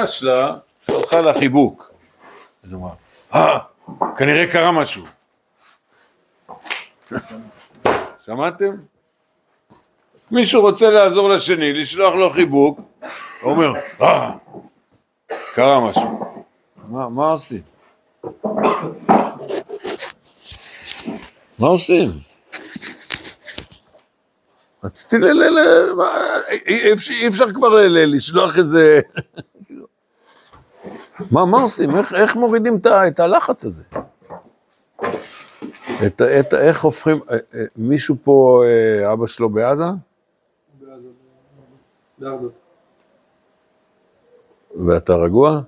הכעס שלה, שהלכה לחיבוק. אז הוא אמר, אה, כנראה קרה משהו. שמעתם? מישהו רוצה לעזור לשני, לשלוח לו חיבוק, הוא אומר, אה, קרה משהו. מה, מה עושים? מה עושים? רציתי ל... אי אפשר- כבר לשלוח איזה... מה, מה עושים? איך, איך מורידים את, את הלחץ הזה? את, את, איך הופכים... אה, אה, מישהו פה, אה, אבא שלו בעזה? ואתה רגוע?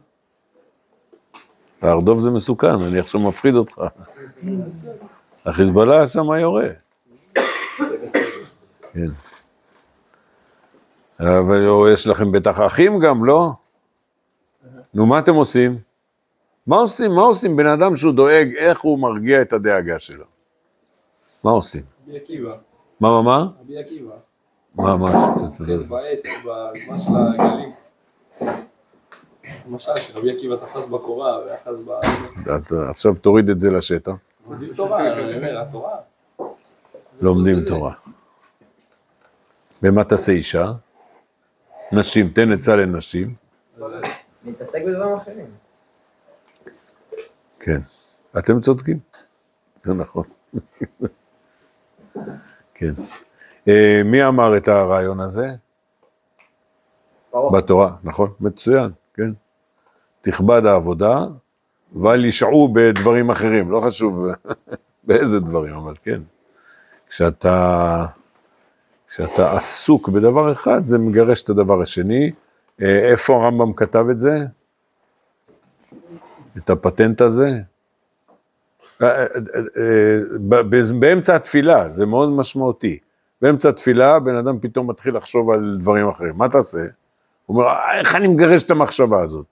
להרדוף זה מסוכן, אני עכשיו מפחיד אותך. החיזבאללה שם יורה. כן. אבל יש לכם בטח אחים גם, לא? נו, מה אתם עושים? מה עושים? מה עושים בן אדם שהוא דואג, איך הוא מרגיע את הדאגה שלו? מה עושים? רבי עקיבא. מה, מה, מה? רבי עקיבא. מה, מה? אוחז בעץ, בזמן של הגלים. למשל, שרבי עקיבא תפס בקורה ואחז ב... עכשיו תוריד את זה לשטח. לומדים תורה, אני אומר, התורה. לומדים תורה. ומה תעשה אישה? נשים, תן עצה לנשים. להתעסק בדברים אחרים. כן. אתם צודקים. זה נכון. כן. אה, מי אמר את הרעיון הזה? בתורה, נכון? מצוין, כן. תכבד העבודה, ואל ישעו בדברים אחרים, לא חשוב באיזה דברים, אבל כן. כשאתה, כשאתה עסוק בדבר אחד, זה מגרש את הדבר השני. אה, איפה הרמב"ם כתב את זה? את הפטנט הזה? אה, אה, באמצע התפילה, זה מאוד משמעותי. באמצע התפילה, בן אדם פתאום מתחיל לחשוב על דברים אחרים. מה תעשה? הוא אומר, "אה, איך אני מגרש את המחשבה הזאת?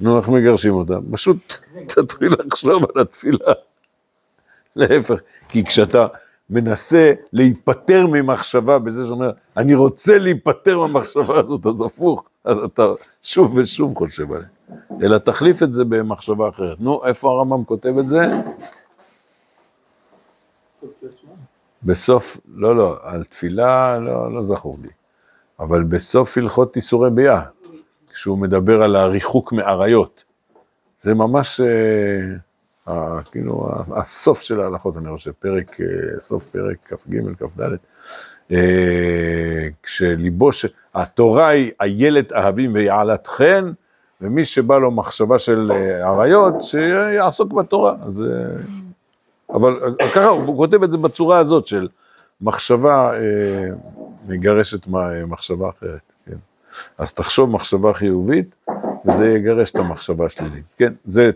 נו, איך מגרשים אותה? פשוט תתחיל לחשוב על התפילה. להפך, כי כשאתה מנסה להיפטר ממחשבה בזה שאומר, אני רוצה להיפטר מהמחשבה הזאת, אז הפוך, אז אתה שוב ושוב חושב עליה. אלא תחליף את זה במחשבה אחרת. נו, איפה הרמב"ם כותב את זה? בסוף, לא, לא, על תפילה לא, לא זכור לי, אבל בסוף הלכות איסורי ביאה, כשהוא מדבר על הריחוק מאריות, זה ממש, אה, כאילו, הסוף של ההלכות, אני חושב, פרק, אה, סוף פרק כ"ג, כ"ד, אה, כשליבו, ש... התורה היא איילת אהבים ויעלת חן, ומי שבא לו מחשבה של אה, אריות, שיעסוק בתורה. אז, אבל ככה, הוא כותב את זה בצורה הזאת של מחשבה מגרשת מחשבה אחרת, כן. אז תחשוב מחשבה חיובית, וזה יגרש את המחשבה השלילית. כן, זה,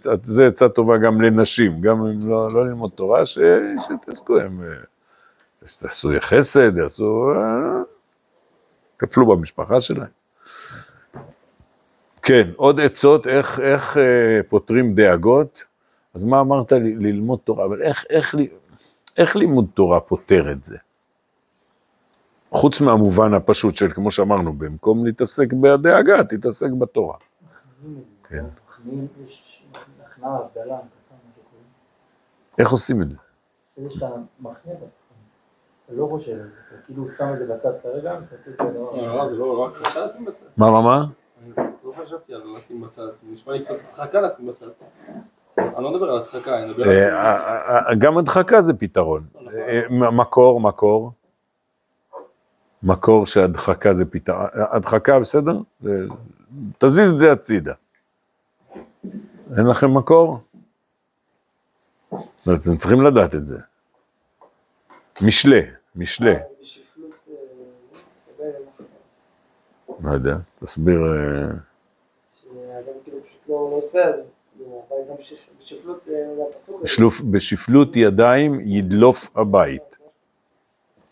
עצה טובה גם לנשים, גם אם לא, לא ללמוד תורה, ש, שתעסקו, הם אה, תעשו חסד, יעשו, אה, טפלו במשפחה שלהם. כן, עוד עצות, איך, איך אה, פותרים דאגות. אז מה אמרת לי? ללמוד תורה, אבל איך, איך, איך לימוד תורה פותר את זה? חוץ מהמובן הפשוט של, כמו שאמרנו, במקום להתעסק בדאגה, תתעסק בתורה. כן. יש הכנעה, הבדלה. איך עושים את זה? זה שאתה מכניע את עצמך. אתה לא חושב כאילו שם את זה בצד כרגע, השני. לא, לא בצד. מה, מה, מה? לא חשבתי על לשים בצד. נשמע לי קצת הדחקה לשים בצד. אני לא מדבר על הדחקה, אני מדבר על... אה, אה, אה, גם הדחקה זה פתרון. מקור, מקור. מקור שהדחקה זה פתרון. הדחקה, בסדר? תזיז את זה הצידה. אין לכם מקור? אתם צריכים לדעת את זה. משלה, משלה. אה, לא יודע, תסביר. אה, כאילו לא לא הוא בשפלות, אה, בשפלות ידיים ידלוף הבית.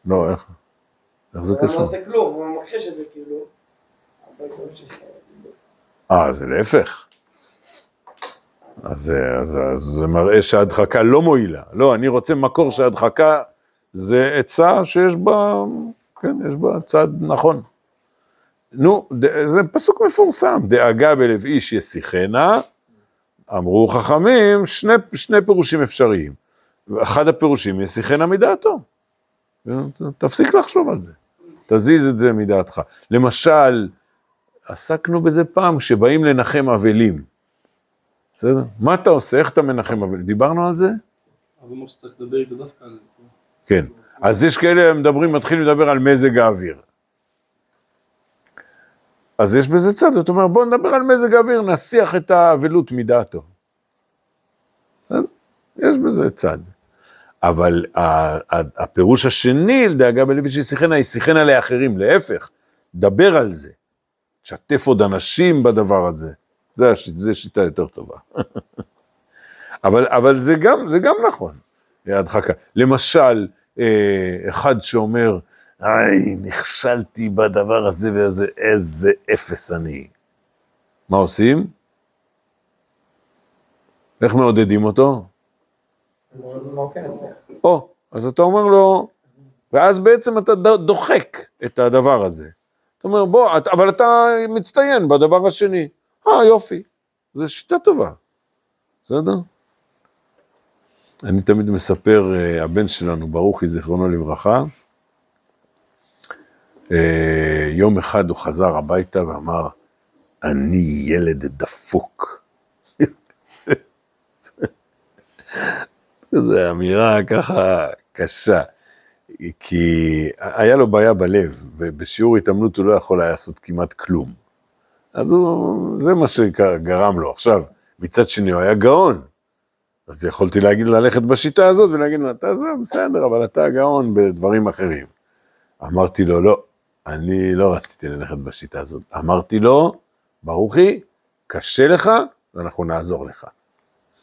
לא, איך? איך זה אדם לא קשור? עושה כלום, הוא ממחשש את זה כאילו. ממשיך, אה, זה להפך. אז, אה, אז, אז זה מראה שההדחקה לא מועילה. לא, אני רוצה מקור שההדחקה זה עצה שיש בה, כן, יש בה צד נכון. נו, זה פסוק מפורסם, דאגה בלב איש ישיחנה, אמרו חכמים, שני, שני פירושים אפשריים. אחד הפירושים ישיחנה מדעתו. תפסיק לחשוב על זה, תזיז את זה מדעתך. למשל, עסקנו בזה פעם, כשבאים לנחם אבלים. בסדר? מה אתה עושה? איך אתה מנחם אבלים? דיברנו על זה? אבל אמר שצריך לדבר איתו דווקא על זה. כן. אז יש כאלה מדברים, מתחילים לדבר על מזג האוויר. אז יש בזה צד, זאת אומרת, בואו נדבר על מזג האוויר, נסיח את האבלות מדעתו. יש בזה צד. אבל הפירוש השני, לדאגה בלב איש ישיחנה, ישיחנה לאחרים, להפך, דבר על זה. תשתף עוד אנשים בדבר הזה. זה, הש... זה שיטה יותר טובה. אבל, אבל זה, גם, זה גם נכון, הדחקה. למשל, אה, אחד שאומר, היי, נכשלתי בדבר הזה והזה, איזה אפס אני. מה עושים? איך מעודדים אותו? או, אז אתה אומר לו, ואז בעצם אתה דוחק את הדבר הזה. אתה אומר, בוא, אבל אתה מצטיין בדבר השני. אה, יופי, זו שיטה טובה, בסדר? אני תמיד מספר, אה, הבן שלנו, ברוכי, זיכרונו לברכה, אה, יום אחד הוא חזר הביתה ואמר, אני ילד דפוק. זו אמירה ככה קשה, כי היה לו בעיה בלב, ובשיעור התעמלות הוא לא יכול היה לעשות כמעט כלום. אז הוא, זה מה שגרם לו. עכשיו, מצד שני הוא היה גאון, אז יכולתי להגיד ללכת בשיטה הזאת ולהגיד לו, אתה זה בסדר, אבל אתה גאון בדברים אחרים. אמרתי לו, לא, אני לא רציתי ללכת בשיטה הזאת. אמרתי לו, ברוכי, קשה לך, ואנחנו נעזור לך.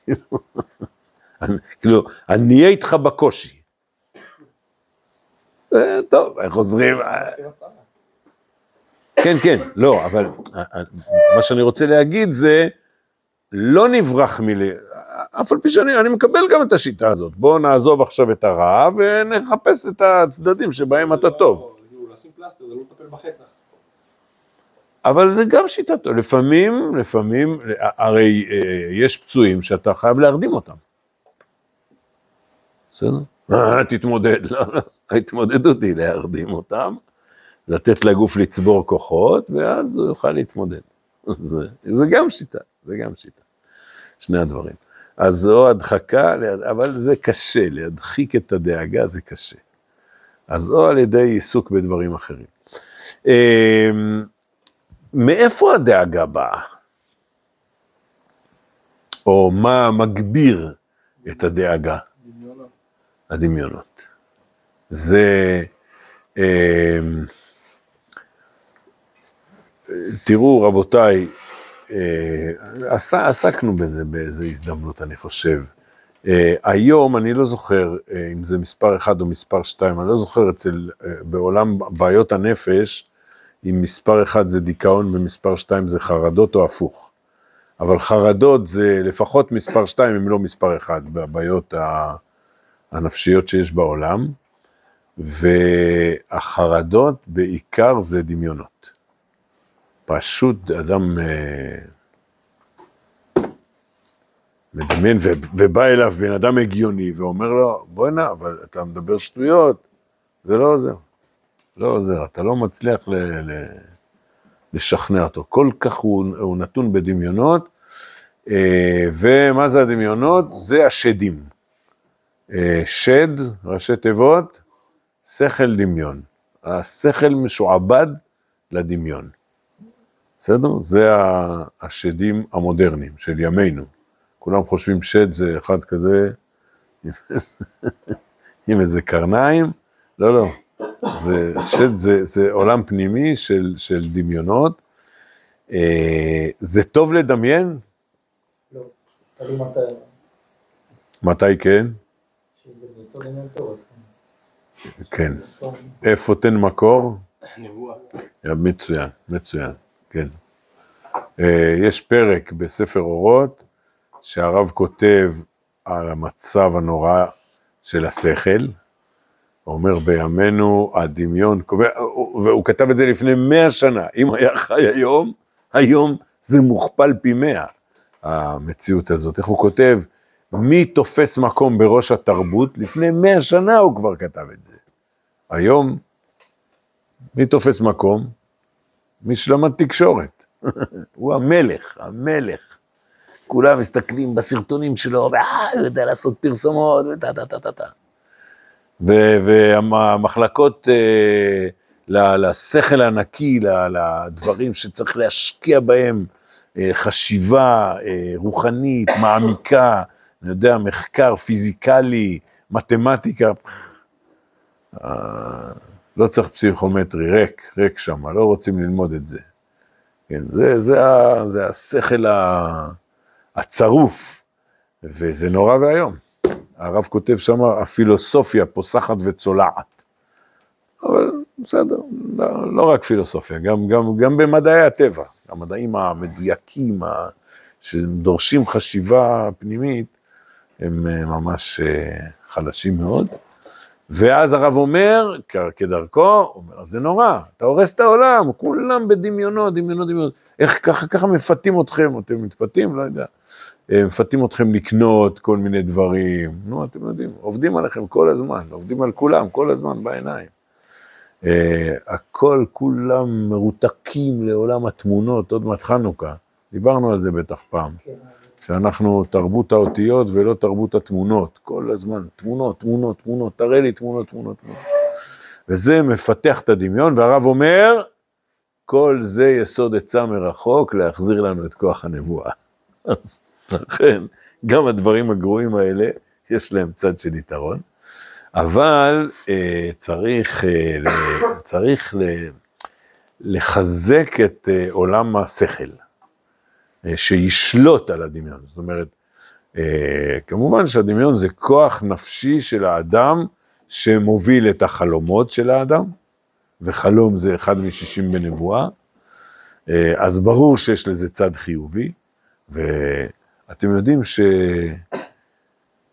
כאילו, אני אהיה איתך בקושי. טוב? אה, כן, כן, לא, אבל אה, אה, מה שאני רוצה להגיד זה, לא נברח מל... אף על פי שאני אני מקבל גם את השיטה הזאת. בואו נעזוב עכשיו את הרע ונחפש את הצדדים שבהם אתה טוב. לא לטפל בחטא. אבל זה גם שיטה טובה. לפעמים, לפעמים, הרי אה, יש פצועים שאתה חייב להרדים אותם. בסדר? אה, תתמודד. לא, לא. ההתמודדות היא להרדים אותם, לתת לגוף לצבור כוחות, ואז הוא יוכל להתמודד. זה, זה גם שיטה, זה גם שיטה. שני הדברים. אז זו הדחקה, אבל זה קשה, להדחיק את הדאגה זה קשה. אז או על ידי עיסוק בדברים אחרים. אמ, מאיפה הדאגה באה? או מה מגביר את הדאגה? דמיונות. הדמיונות. זה, אמ, תראו רבותיי, אה, עס- עסקנו בזה באיזו הזדמנות אני חושב. אה, היום אני לא זוכר אה, אם זה מספר אחד או מספר שתיים, אני לא זוכר אצל, בעולם בעיות הנפש, אם מספר אחד זה דיכאון ומספר שתיים זה חרדות או הפוך. אבל חרדות זה לפחות מספר שתיים אם לא מספר אחד בבעיות הנפשיות שיש בעולם, והחרדות בעיקר זה דמיונות. פשוט אדם אה, מדמיין ובא אליו בן אדם הגיוני ואומר לו, בוא'נה, אבל אתה מדבר שטויות, זה לא עוזר. לא עוזר, אתה לא מצליח ל- ל- לשכנע אותו. כל כך הוא, הוא נתון בדמיונות, אה, ומה זה הדמיונות? זה השדים. אה, שד, ראשי תיבות, שכל דמיון. השכל משועבד לדמיון. בסדר? זה השדים המודרניים של ימינו. כולם חושבים שד זה אחד כזה עם איזה- עם איזה קרניים. לא, לא. זה, שד זה, זה עולם פנימי של, של דמיונות. אה, זה טוב לדמיין? לא, תלוי מתי, מתי כן? כן. כן. טוב. איפה תן מקור? נבואה. מצוין, מצוין, כן. אה, יש פרק בספר אורות שהרב כותב על המצב הנורא של השכל, אומר בימינו הדמיון קובע, והוא כתב את זה לפני מאה שנה, אם היה חי היום, היום זה מוכפל פי מאה, המציאות הזאת. איך הוא כותב? מי תופס מקום בראש התרבות? לפני מאה שנה הוא כבר כתב את זה. היום, מי תופס מקום? מי שלמד תקשורת. הוא המלך, המלך. כולם מסתכלים בסרטונים שלו, ואה, הוא יודע לעשות פרסומות, וטה טה טה טה טה. והמחלקות אה, לשכל הנקי, לדברים שצריך להשקיע בהם, אה, חשיבה אה, רוחנית, מעמיקה, אני יודע, מחקר פיזיקלי, מתמטיקה, לא צריך פסיכומטרי, ריק, ריק שם, לא רוצים ללמוד את זה. כן, זה, זה, זה השכל הצרוף, וזה נורא ואיום. הרב כותב שם, הפילוסופיה פוסחת וצולעת. אבל בסדר, לא, לא רק פילוסופיה, גם, גם, גם במדעי הטבע, המדעים המדויקים, שדורשים חשיבה פנימית, הם אה, ממש אה, חלשים מאוד. ואז הרב אומר, כדרכו, הוא אומר, זה נורא, אתה הורס את העולם, כולם בדמיונות, דמיונות, דמיונות. איך ככה, ככה מפתים אתכם, אתם מתפתים? לא יודע. אה, מפתים אתכם לקנות כל מיני דברים, נו, אתם יודעים, עובדים עליכם כל הזמן, עובדים על כולם, כל הזמן בעיניים. Uh, הכל, כולם מרותקים לעולם התמונות, עוד מעט חנוכה, דיברנו על זה בטח פעם, כן. שאנחנו תרבות האותיות ולא תרבות התמונות, כל הזמן, תמונות, תמונות, תמונות, תראה לי תמונות, תמונות, תמונות. וזה מפתח את הדמיון, והרב אומר, כל זה יסוד עצה מרחוק להחזיר לנו את כוח הנבואה. אז לכן, גם הדברים הגרועים האלה, יש להם צד של יתרון, אבל אה, צריך, אה, צריך ל, לחזק את אה, עולם השכל, שישלוט על הדמיון. זאת אומרת, אה, כמובן שהדמיון זה כוח נפשי של האדם שמוביל את החלומות של האדם, וחלום זה אחד משישים בנבואה, אה, אז ברור שיש לזה צד חיובי, ו... אתם יודעים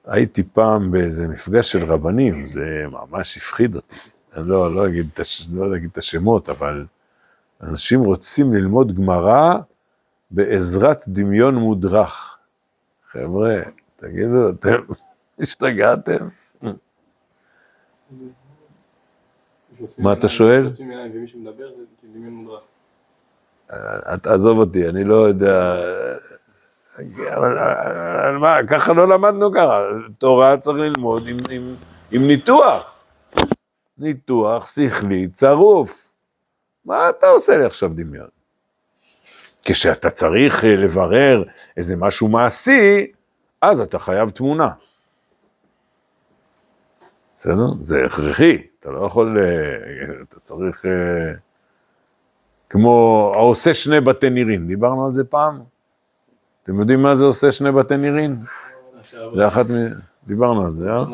שהייתי פעם באיזה מפגש של רבנים, זה ממש הפחיד אותי. אני לא, לא, אגיד, לא אגיד את השמות, אבל אנשים רוצים ללמוד גמרא בעזרת דמיון מודרך. חבר'ה, תגידו, אתם השתגעתם? מה אתה שואל? תעזוב אותי, אני לא יודע, אבל מה, ככה לא למדנו ככה, תורה צריך ללמוד עם, עם, עם ניתוח, ניתוח שכלי צרוף. מה אתה עושה לי עכשיו דמיון? כשאתה צריך אה, לברר איזה משהו מעשי, אז אתה חייב תמונה. בסדר? זה הכרחי, אתה לא יכול, אה, אתה צריך, אה, כמו העושה שני בתי נירים, דיברנו על זה פעם? אתם יודעים מה זה עושה שני בתי נירין? זה אחת. דיברנו על זה, אה?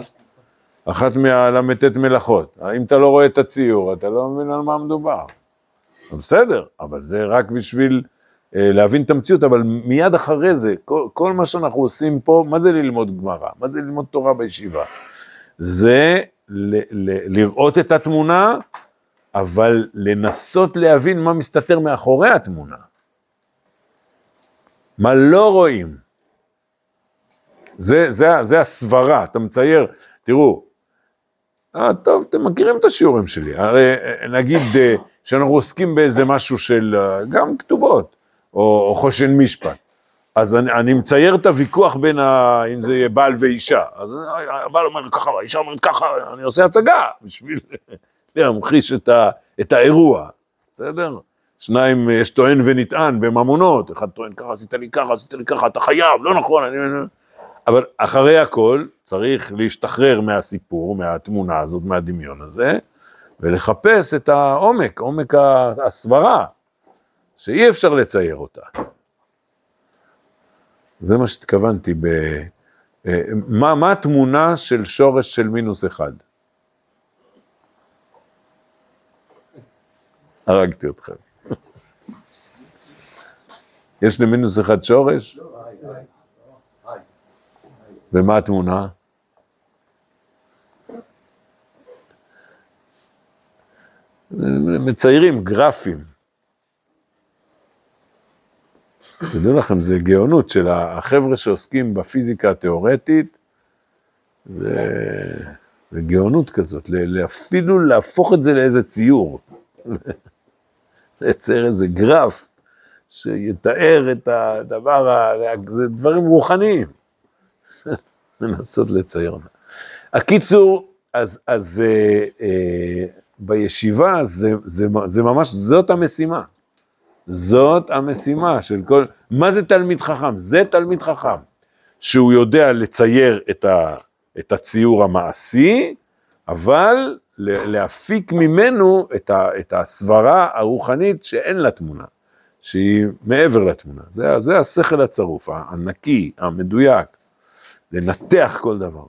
אחת מהל"ט מלאכות. אם אתה לא רואה את הציור, אתה לא מבין על מה מדובר. בסדר, אבל זה רק בשביל להבין את המציאות, אבל מיד אחרי זה, כל, כל מה שאנחנו עושים פה, מה זה ללמוד גמרא? מה זה ללמוד תורה בישיבה? זה ל, ל, לראות את התמונה, אבל לנסות להבין מה מסתתר מאחורי התמונה. מה לא רואים. זה, זה, זה הסברה, אתה מצייר, תראו, אה, טוב, אתם מכירים את השיעורים שלי, הרי אה, נגיד אה, שאנחנו עוסקים באיזה משהו של אה, גם כתובות, או, או חושן משפט, אז אני, אני מצייר את הוויכוח בין, ה, אם זה יהיה בעל ואישה, אז הבעל אומר ככה, האישה אומרת ככה, אני עושה הצגה בשביל להמחיש את, ה, את האירוע, בסדר? שניים, יש טוען ונטען בממונות, אחד טוען ככה, עשית לי ככה, עשית לי ככה, אתה חייב, לא נכון, אני... אבל אחרי הכל צריך להשתחרר מהסיפור, מהתמונה הזאת, מהדמיון הזה, ולחפש את העומק, עומק הסברה, שאי אפשר לצייר אותה. זה מה שהתכוונתי ב... אה, מה, מה התמונה של שורש של מינוס אחד? הרגתי אתכם. יש למינוס אחד שורש? ומה התמונה? מציירים גרפים. תדעו לכם, זה גאונות של החבר'ה שעוסקים בפיזיקה התיאורטית, זה, זה גאונות כזאת, אפילו להפוך את זה לאיזה ציור. לייצר איזה גרף שיתאר את הדבר, זה דברים רוחניים. לנסות לצייר. הקיצור, אז, אז אה, אה, בישיבה זה, זה, זה ממש, זאת המשימה. זאת המשימה של כל, מה זה תלמיד חכם? זה תלמיד חכם, שהוא יודע לצייר את, ה, את הציור המעשי, אבל להפיק ממנו את, ה, את הסברה הרוחנית שאין לה תמונה, שהיא מעבר לתמונה. זה, זה השכל הצרוף, הנקי, המדויק, לנתח כל דבר.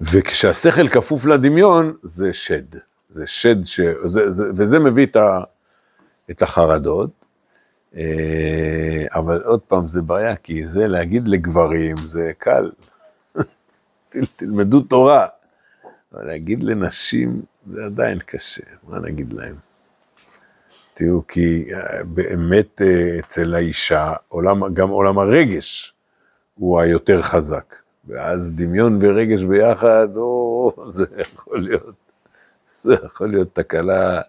וכשהשכל כפוף לדמיון, זה שד. זה שד, ש... זה, זה, וזה מביא את, ה, את החרדות. אה, אבל עוד פעם, זה בעיה, כי זה להגיד לגברים, זה קל. תלמדו תורה. אבל להגיד לנשים, זה עדיין קשה, מה נגיד להם? תראו, כי אה, באמת אה, אצל האישה, עולם, גם עולם הרגש הוא היותר חזק. ואז דמיון ורגש ביחד, או, זה יכול להיות, זה יכול להיות תקלה,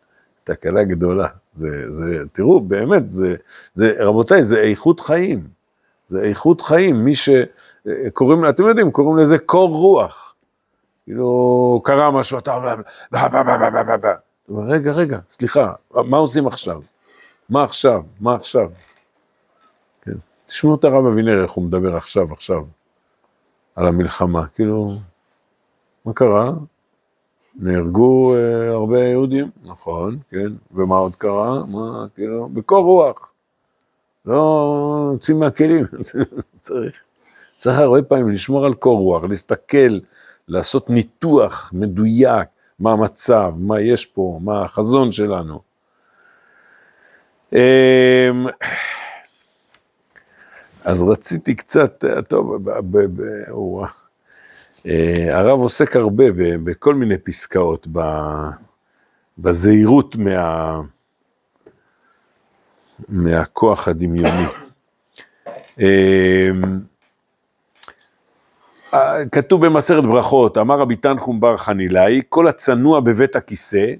תקלה גדולה. זה, זה, תראו, באמת, זה, זה, רבותיי, זה איכות חיים. זה איכות חיים, מי שקוראים, אתם יודעים, קוראים לזה קור רוח. כאילו, קרה משהו, אתה אומר, רגע, רגע, סליחה, מה עושים עכשיו? מה עכשיו? מה עכשיו? כן. תשמעו את הרב אבינר, איך הוא מדבר עכשיו, עכשיו. על המלחמה, כאילו, מה קרה? נהרגו אה, הרבה יהודים, נכון, כן, ומה עוד קרה? מה, כאילו, בקור רוח. לא יוצאים מהכלים, צריך, צריך הרבה פעמים לשמור על קור רוח, להסתכל, לעשות ניתוח מדויק, מה המצב, מה יש פה, מה החזון שלנו. אה, אז רציתי קצת, טוב, הוא, אה, הרב עוסק הרבה בכל מיני פסקאות, בזהירות מה, מהכוח הדמיוני. אה, כתוב במסכת ברכות, אמר רבי תנחום בר חנילאי, כל הצנוע בבית הכיסא,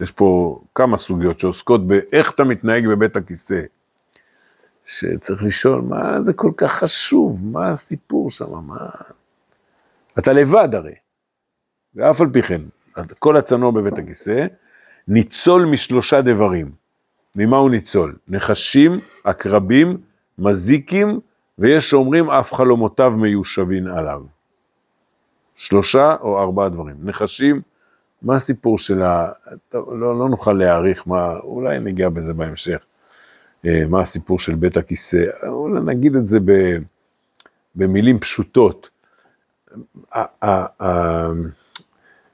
יש פה כמה סוגיות שעוסקות באיך אתה מתנהג בבית הכיסא. שצריך לשאול, מה זה כל כך חשוב? מה הסיפור שם? מה... אתה לבד הרי. ואף על פי כן, כל הצנוע בבית הכיסא, ניצול משלושה דברים. ממה הוא ניצול? נחשים, עקרבים, מזיקים, ויש שאומרים אף חלומותיו מיושבין עליו. שלושה או ארבעה דברים. נחשים, מה הסיפור של ה... לא, לא נוכל להעריך מה, אולי ניגע בזה בהמשך. אה, מה הסיפור של בית הכיסא, אולי נגיד את זה במילים פשוטות.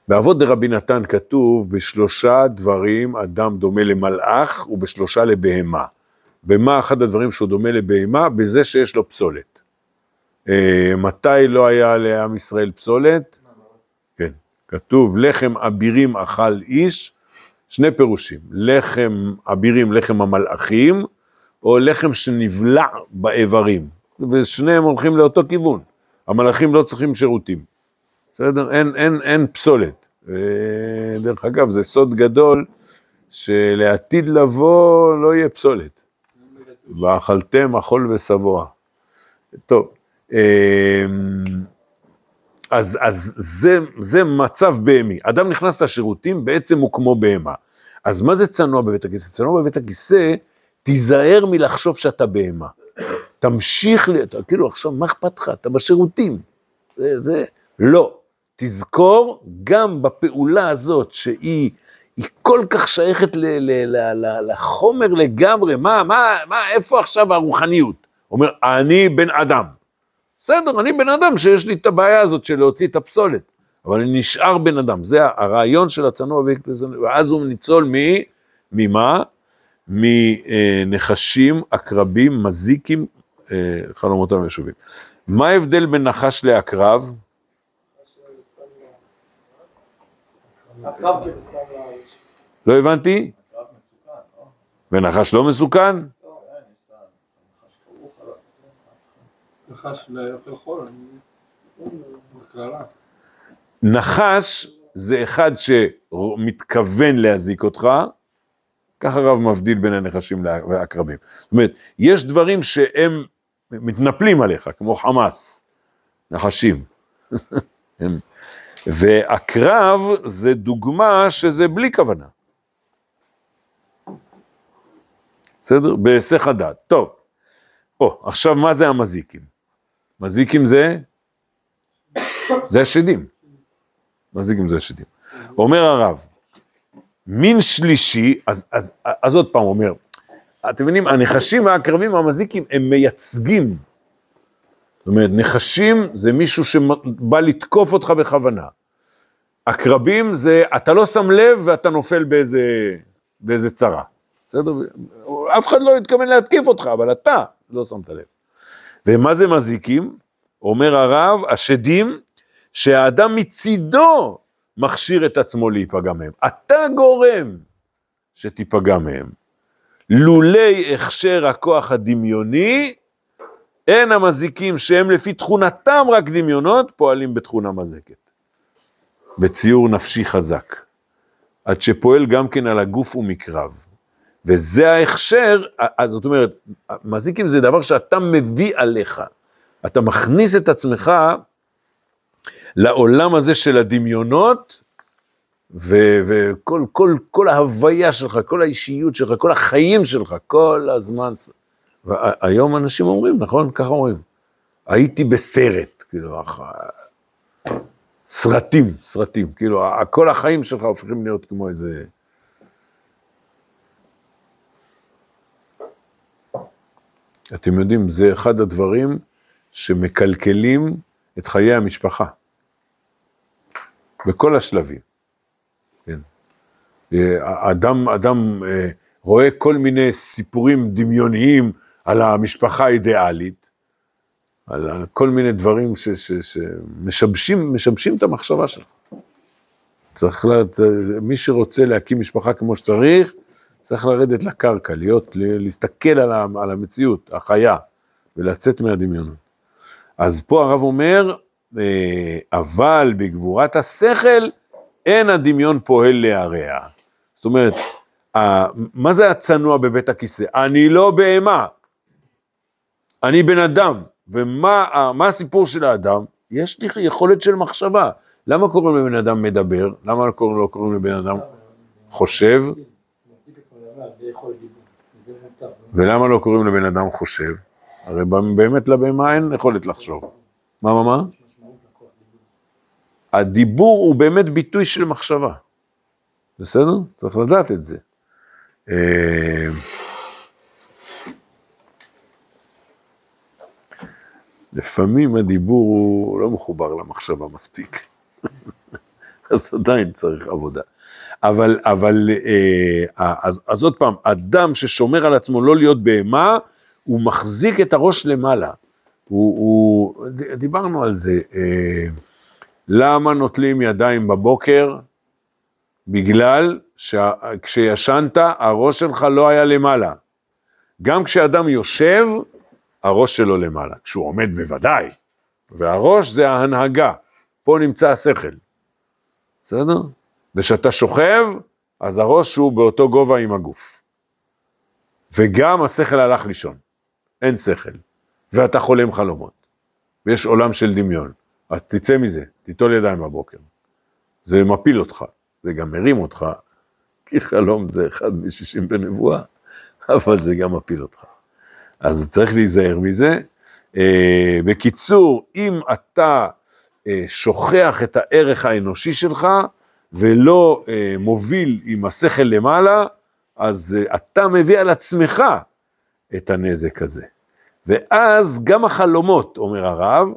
באבות דרבי נתן כתוב, בשלושה דברים אדם דומה למלאך ובשלושה לבהמה. ומה אחד הדברים שהוא דומה לבהמה? בזה שיש לו פסולת. אה, מתי לא היה לעם ישראל פסולת? כן, כתוב לחם אבירים אכל איש, שני פירושים, לחם אבירים, לחם המלאכים, או לחם שנבלע באיברים, ושניהם הולכים לאותו כיוון. המלאכים לא צריכים שירותים, בסדר? אין, אין, אין פסולת. דרך אגב, זה סוד גדול שלעתיד לבוא לא יהיה פסולת. ואכלתם אכול ושבוע. טוב, אמ, אז, אז זה, זה מצב בהמי. אדם נכנס לשירותים, בעצם הוא כמו בהמה. אז מה זה צנוע בבית הכיסא? צנוע בבית הכיסא תיזהר מלחשוב שאתה בהמה. תמשיך, אתה, כאילו עכשיו, מה אכפת לך? אתה בשירותים. זה, זה, לא. תזכור גם בפעולה הזאת שהיא היא כל כך שייכת ל, ל, ל, ל, לחומר לגמרי, מה, מה, מה, איפה עכשיו הרוחניות? אומר, אני בן אדם. בסדר, אני בן אדם שיש לי את הבעיה הזאת של להוציא את הפסולת, אבל אני נשאר בן אדם, זה הרעיון של הצנוע ואז הוא ניצול מ... ממה? מנחשים, עקרבים, מזיקים, אה, חלומותם ושובים. מה ההבדל בין נחש לעקרב? כאילו לא... הבנתי? ונחש לא מסוכן? נחש זה אחד שמתכוון להזיק אותך, ככה הרב מבדיל בין הנחשים לעקרבים. זאת אומרת, יש דברים שהם מתנפלים עליך, כמו חמאס, נחשים. ועקרב זה דוגמה שזה בלי כוונה. בסדר? בהיסח הדעת. טוב. או, עכשיו מה זה המזיקים? מזיקים זה? זה השדים. מזיקים זה השדים. אומר הרב, מין שלישי, אז, אז, אז עוד פעם אומר, אתם מבינים, הנחשים והעקרבים המזיקים הם מייצגים. זאת אומרת, נחשים זה מישהו שבא לתקוף אותך בכוונה. עקרבים זה, אתה לא שם לב ואתה נופל באיזה, באיזה צרה. בסדר? אף אחד לא התכוון להתקיף אותך, אבל אתה לא שמת לב. ומה זה מזיקים? אומר הרב, השדים, שהאדם מצידו מכשיר את עצמו להיפגע מהם. אתה גורם שתיפגע מהם. לולי הכשר הכוח הדמיוני, אין המזיקים שהם לפי תכונתם רק דמיונות, פועלים בתכונה מזקת. בציור נפשי חזק. עד שפועל גם כן על הגוף ומקרב. וזה ההכשר, אז זאת אומרת, מזיקים זה דבר שאתה מביא עליך. אתה מכניס את עצמך לעולם הזה של הדמיונות, וכל כל, כל ההוויה שלך, כל האישיות שלך, כל החיים שלך, כל הזמן. והיום אנשים אומרים, נכון? ככה אומרים. הייתי בסרט, כאילו, אח- סרטים, סרטים, כאילו, כל החיים שלך הופכים להיות כמו איזה... אתם יודעים, זה אחד הדברים שמקלקלים את חיי המשפחה. בכל השלבים. כן. אה, אדם, אדם אה, רואה כל מיני סיפורים דמיוניים על המשפחה האידיאלית, על, כל מיני דברים ש- ש- שמשבשים משבשים את המחשבה שלך. צריך, לה, מי שרוצה להקים משפחה כמו שצריך, צריך לרדת לקרקע, להיות, ל- להסתכל על, ה- על המציאות, החיה, ולצאת מהדמיונות. אז פה הרב אומר, אבל בגבורת השכל אין הדמיון פועל להרע. זאת אומרת, מה זה הצנוע בבית הכיסא? אני לא בהמה, אני בן אדם. ומה הסיפור של האדם? יש לי יכולת של מחשבה. למה קוראים לבן אדם מדבר? למה לא קוראים, לבן אדם חושב? ולמה לא קוראים לבן אדם חושב? הרי באמת לבהמה אין יכולת לחשוב. מה, מה, מה? הדיבור הוא באמת ביטוי של מחשבה. בסדר? צריך לדעת את זה. אה, לפעמים הדיבור הוא לא מחובר למחשבה מספיק. אז עדיין צריך עבודה. אבל, אבל, אה, אז, אז עוד פעם, אדם ששומר על עצמו לא להיות בהמה, הוא מחזיק את הראש למעלה. הוא, הוא, דיברנו על זה, אה, למה נוטלים ידיים בבוקר? בגלל שכשישנת, הראש שלך לא היה למעלה. גם כשאדם יושב, הראש שלו למעלה. כשהוא עומד בוודאי, והראש זה ההנהגה, פה נמצא השכל. בסדר? וכשאתה שוכב, אז הראש הוא באותו גובה עם הגוף. וגם השכל הלך לישון, אין שכל, ואתה חולם חלומות, ויש עולם של דמיון. אז תצא מזה, תיטול ידיים בבוקר. זה מפיל אותך, זה גם מרים אותך, כי חלום זה אחד משישים בנבואה, אבל זה גם מפיל אותך. אז צריך להיזהר מזה. אה, בקיצור, אם אתה אה, שוכח את הערך האנושי שלך, ולא אה, מוביל עם השכל למעלה, אז אה, אתה מביא על עצמך את הנזק הזה. ואז גם החלומות, אומר הרב,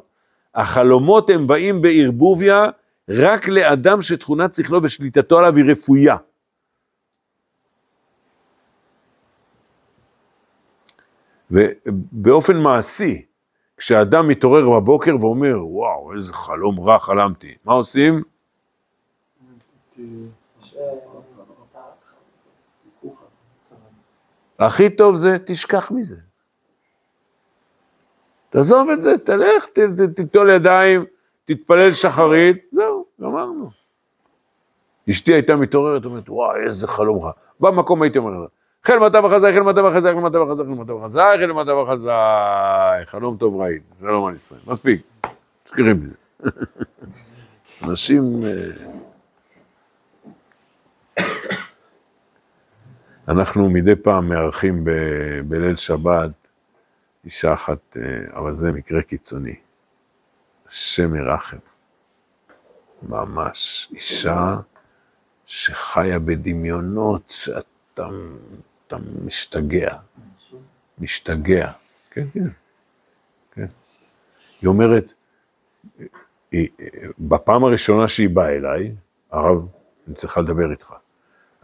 החלומות הם באים בערבוביה רק לאדם שתכונת שכלו ושליטתו עליו היא רפויה. ובאופן מעשי, כשאדם מתעורר בבוקר ואומר, וואו, איזה חלום רע חלמתי, מה עושים? אה, הכי טוב זה, תשכח מזה. תעזוב את זה, תלך, ת- ת- תיטול ידיים, תתפלל שחרית, זהו, גמרנו. אשתי הייתה מתעוררת, אומרת, וואי, איזה חלום רע. במקום הייתי אומר לה, חל מטה וחזאי, חל מטה וחזאי, חל מטה וחזאי, חל מטה וחזאי, חל מטה וחזאי, חלום טוב ראית, שלום על ישראל. מספיק, תשכחי מזה. אנשים... אה, אנחנו מדי פעם מארחים בליל שבת אישה אחת, אה, אבל זה מקרה קיצוני. השם ירחם. ממש אישה שחיה בדמיונות שאתה אתה משתגע. משתגע. כן, כן. כן. היא אומרת, היא, בפעם הראשונה שהיא באה אליי, הרב, אני צריכה לדבר איתך.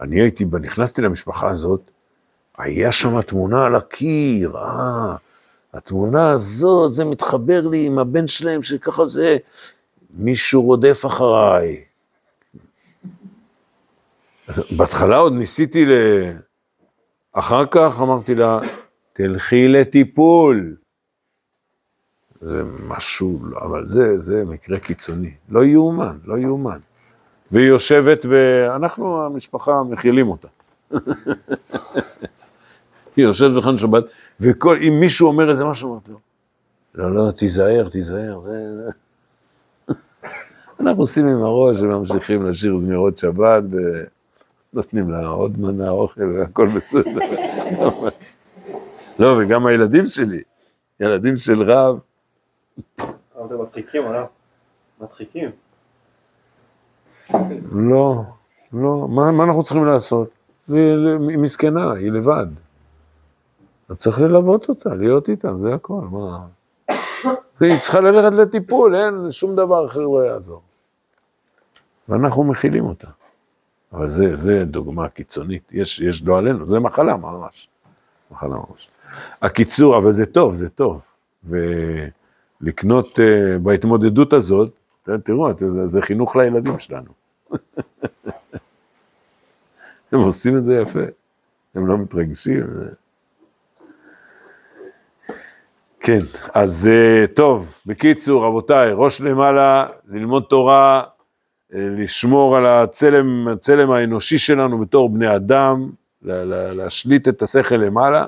אני הייתי, נכנסתי למשפחה הזאת, היה שם תמונה על הקיר, אה, התמונה הזאת, זה מתחבר לי עם הבן שלהם, שככה זה, מישהו רודף אחריי. בהתחלה עוד ניסיתי ל... אחר כך אמרתי לה, תלכי לטיפול. זה משהו, אבל זה, זה מקרה קיצוני. לא יאומן, לא יאומן. והיא יושבת, ואנחנו, המשפחה, מכילים אותה. היא יושבת בכלל שבת, ואם מישהו אומר איזה משהו, אמרתי לו, לא, לא, תיזהר, תיזהר, זה... זה." אנחנו עושים עם הראש וממשיכים לשיר זמירות שבת, ונותנים לה עוד מנה אוכל והכל בסדר. לא, וגם הילדים שלי, ילדים של רב, אבל אתם מצחיקים, עליו. מצחיקים. לא, לא, מה, מה אנחנו צריכים לעשות? היא מסכנה, היא לבד. אתה צריך ללוות אותה, להיות איתה, זה הכל, מה... היא צריכה ללכת לטיפול, אין שום דבר אחר לא יעזור. ואנחנו מכילים אותה. אבל זה, זה דוגמה קיצונית, יש, יש לא עלינו, זה מחלה ממש. מחלה ממש. הקיצור, אבל זה טוב, זה טוב. ולקנות uh, בהתמודדות הזאת, תראו, זה, זה חינוך לילדים שלנו. הם עושים את זה יפה, הם לא מתרגשים. כן, אז אה, טוב, בקיצור, רבותיי, ראש למעלה, ללמוד תורה, אה, לשמור על הצלם, הצלם האנושי שלנו בתור בני אדם, לה- לה- להשליט את השכל למעלה,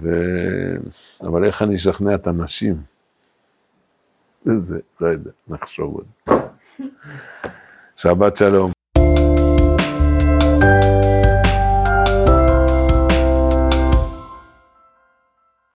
ו... אבל איך אני אשכנע את הנשים? זה, לא יודע, נחשוב עוד. שבת שלום.